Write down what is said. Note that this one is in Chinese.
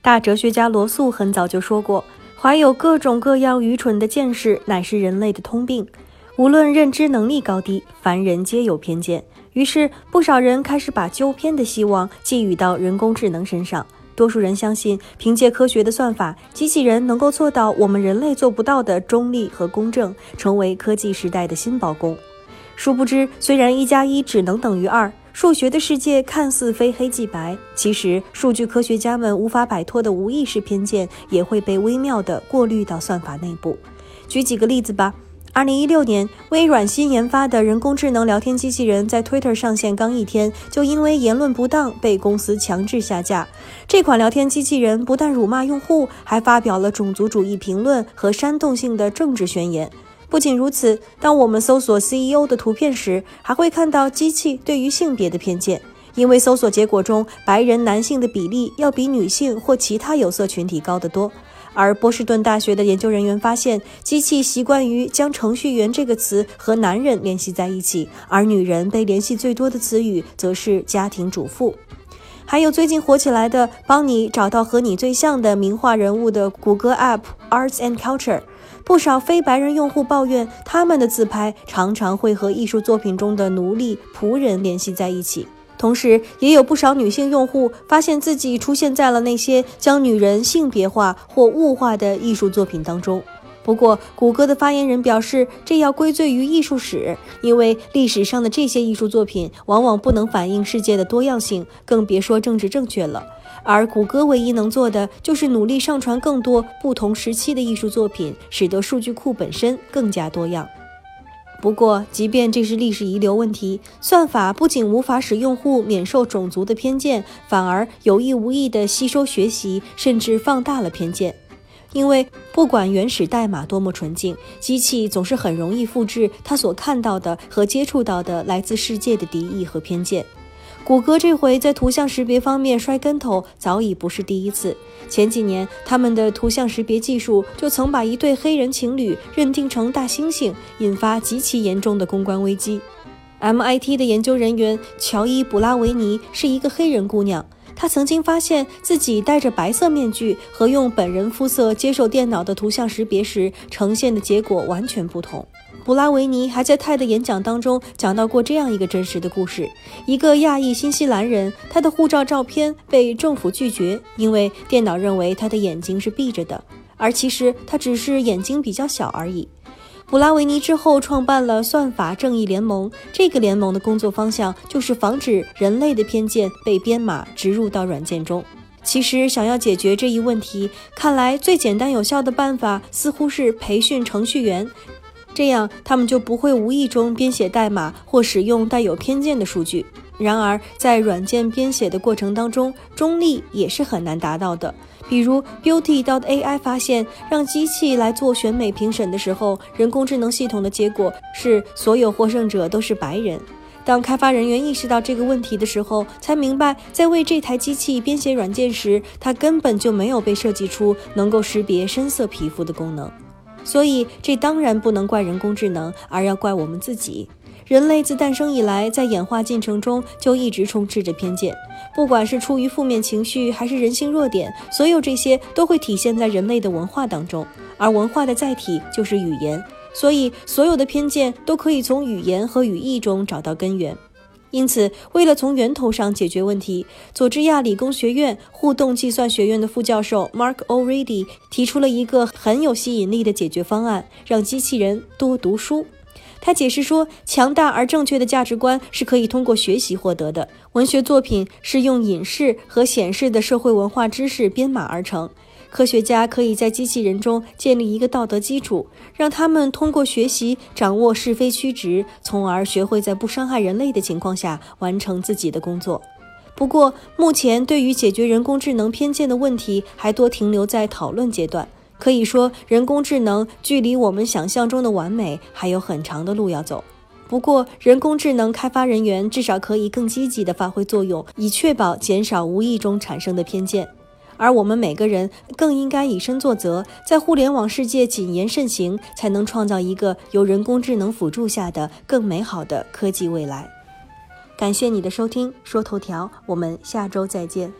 大哲学家罗素很早就说过，怀有各种各样愚蠢的见识乃是人类的通病。无论认知能力高低，凡人皆有偏见。于是，不少人开始把纠偏的希望寄予到人工智能身上。多数人相信，凭借科学的算法，机器人能够做到我们人类做不到的中立和公正，成为科技时代的新保攻。殊不知，虽然一加一只能等于二，数学的世界看似非黑即白，其实数据科学家们无法摆脱的无意识偏见也会被微妙地过滤到算法内部。举几个例子吧。二零一六年，微软新研发的人工智能聊天机器人在 Twitter 上线刚一天，就因为言论不当被公司强制下架。这款聊天机器人不但辱骂用户，还发表了种族主义评论和煽动性的政治宣言。不仅如此，当我们搜索 CEO 的图片时，还会看到机器对于性别的偏见，因为搜索结果中白人男性的比例要比女性或其他有色群体高得多。而波士顿大学的研究人员发现，机器习惯于将程序员这个词和男人联系在一起，而女人被联系最多的词语则是家庭主妇。还有最近火起来的帮你找到和你最像的名画人物的谷歌 App Arts and Culture，不少非白人用户抱怨，他们的自拍常常会和艺术作品中的奴隶、仆人联系在一起。同时，也有不少女性用户发现自己出现在了那些将女人性别化或物化的艺术作品当中。不过，谷歌的发言人表示，这要归罪于艺术史，因为历史上的这些艺术作品往往不能反映世界的多样性，更别说政治正确了。而谷歌唯一能做的，就是努力上传更多不同时期的艺术作品，使得数据库本身更加多样。不过，即便这是历史遗留问题，算法不仅无法使用户免受种族的偏见，反而有意无意地吸收学习，甚至放大了偏见。因为不管原始代码多么纯净，机器总是很容易复制它所看到的和接触到的来自世界的敌意和偏见。谷歌这回在图像识别方面摔跟头，早已不是第一次。前几年，他们的图像识别技术就曾把一对黑人情侣认定成大猩猩，引发极其严重的公关危机。MIT 的研究人员乔伊·布拉维尼是一个黑人姑娘，他曾经发现自己戴着白色面具和用本人肤色接受电脑的图像识别时，呈现的结果完全不同。布拉维尼还在泰的演讲当中讲到过这样一个真实的故事：一个亚裔新西兰人，他的护照照片被政府拒绝，因为电脑认为他的眼睛是闭着的，而其实他只是眼睛比较小而已。布拉维尼之后创办了算法正义联盟，这个联盟的工作方向就是防止人类的偏见被编码植入到软件中。其实，想要解决这一问题，看来最简单有效的办法似乎是培训程序员。这样，他们就不会无意中编写代码或使用带有偏见的数据。然而，在软件编写的过程当中，中立也是很难达到的。比如，Beauty.AI 发现，让机器来做选美评审的时候，人工智能系统的结果是所有获胜者都是白人。当开发人员意识到这个问题的时候，才明白，在为这台机器编写软件时，它根本就没有被设计出能够识别深色皮肤的功能。所以，这当然不能怪人工智能，而要怪我们自己。人类自诞生以来，在演化进程中就一直充斥着偏见，不管是出于负面情绪，还是人性弱点，所有这些都会体现在人类的文化当中。而文化的载体就是语言，所以所有的偏见都可以从语言和语义中找到根源。因此，为了从源头上解决问题，佐治亚理工学院互动计算学院的副教授 Mark O'Reilly 提出了一个很有吸引力的解决方案：让机器人多读书。他解释说，强大而正确的价值观是可以通过学习获得的。文学作品是用隐示和显示的社会文化知识编码而成。科学家可以在机器人中建立一个道德基础，让他们通过学习掌握是非曲直，从而学会在不伤害人类的情况下完成自己的工作。不过，目前对于解决人工智能偏见的问题还多停留在讨论阶段。可以说，人工智能距离我们想象中的完美还有很长的路要走。不过，人工智能开发人员至少可以更积极地发挥作用，以确保减少无意中产生的偏见。而我们每个人更应该以身作则，在互联网世界谨言慎行，才能创造一个由人工智能辅助下的更美好的科技未来。感谢你的收听，说头条，我们下周再见。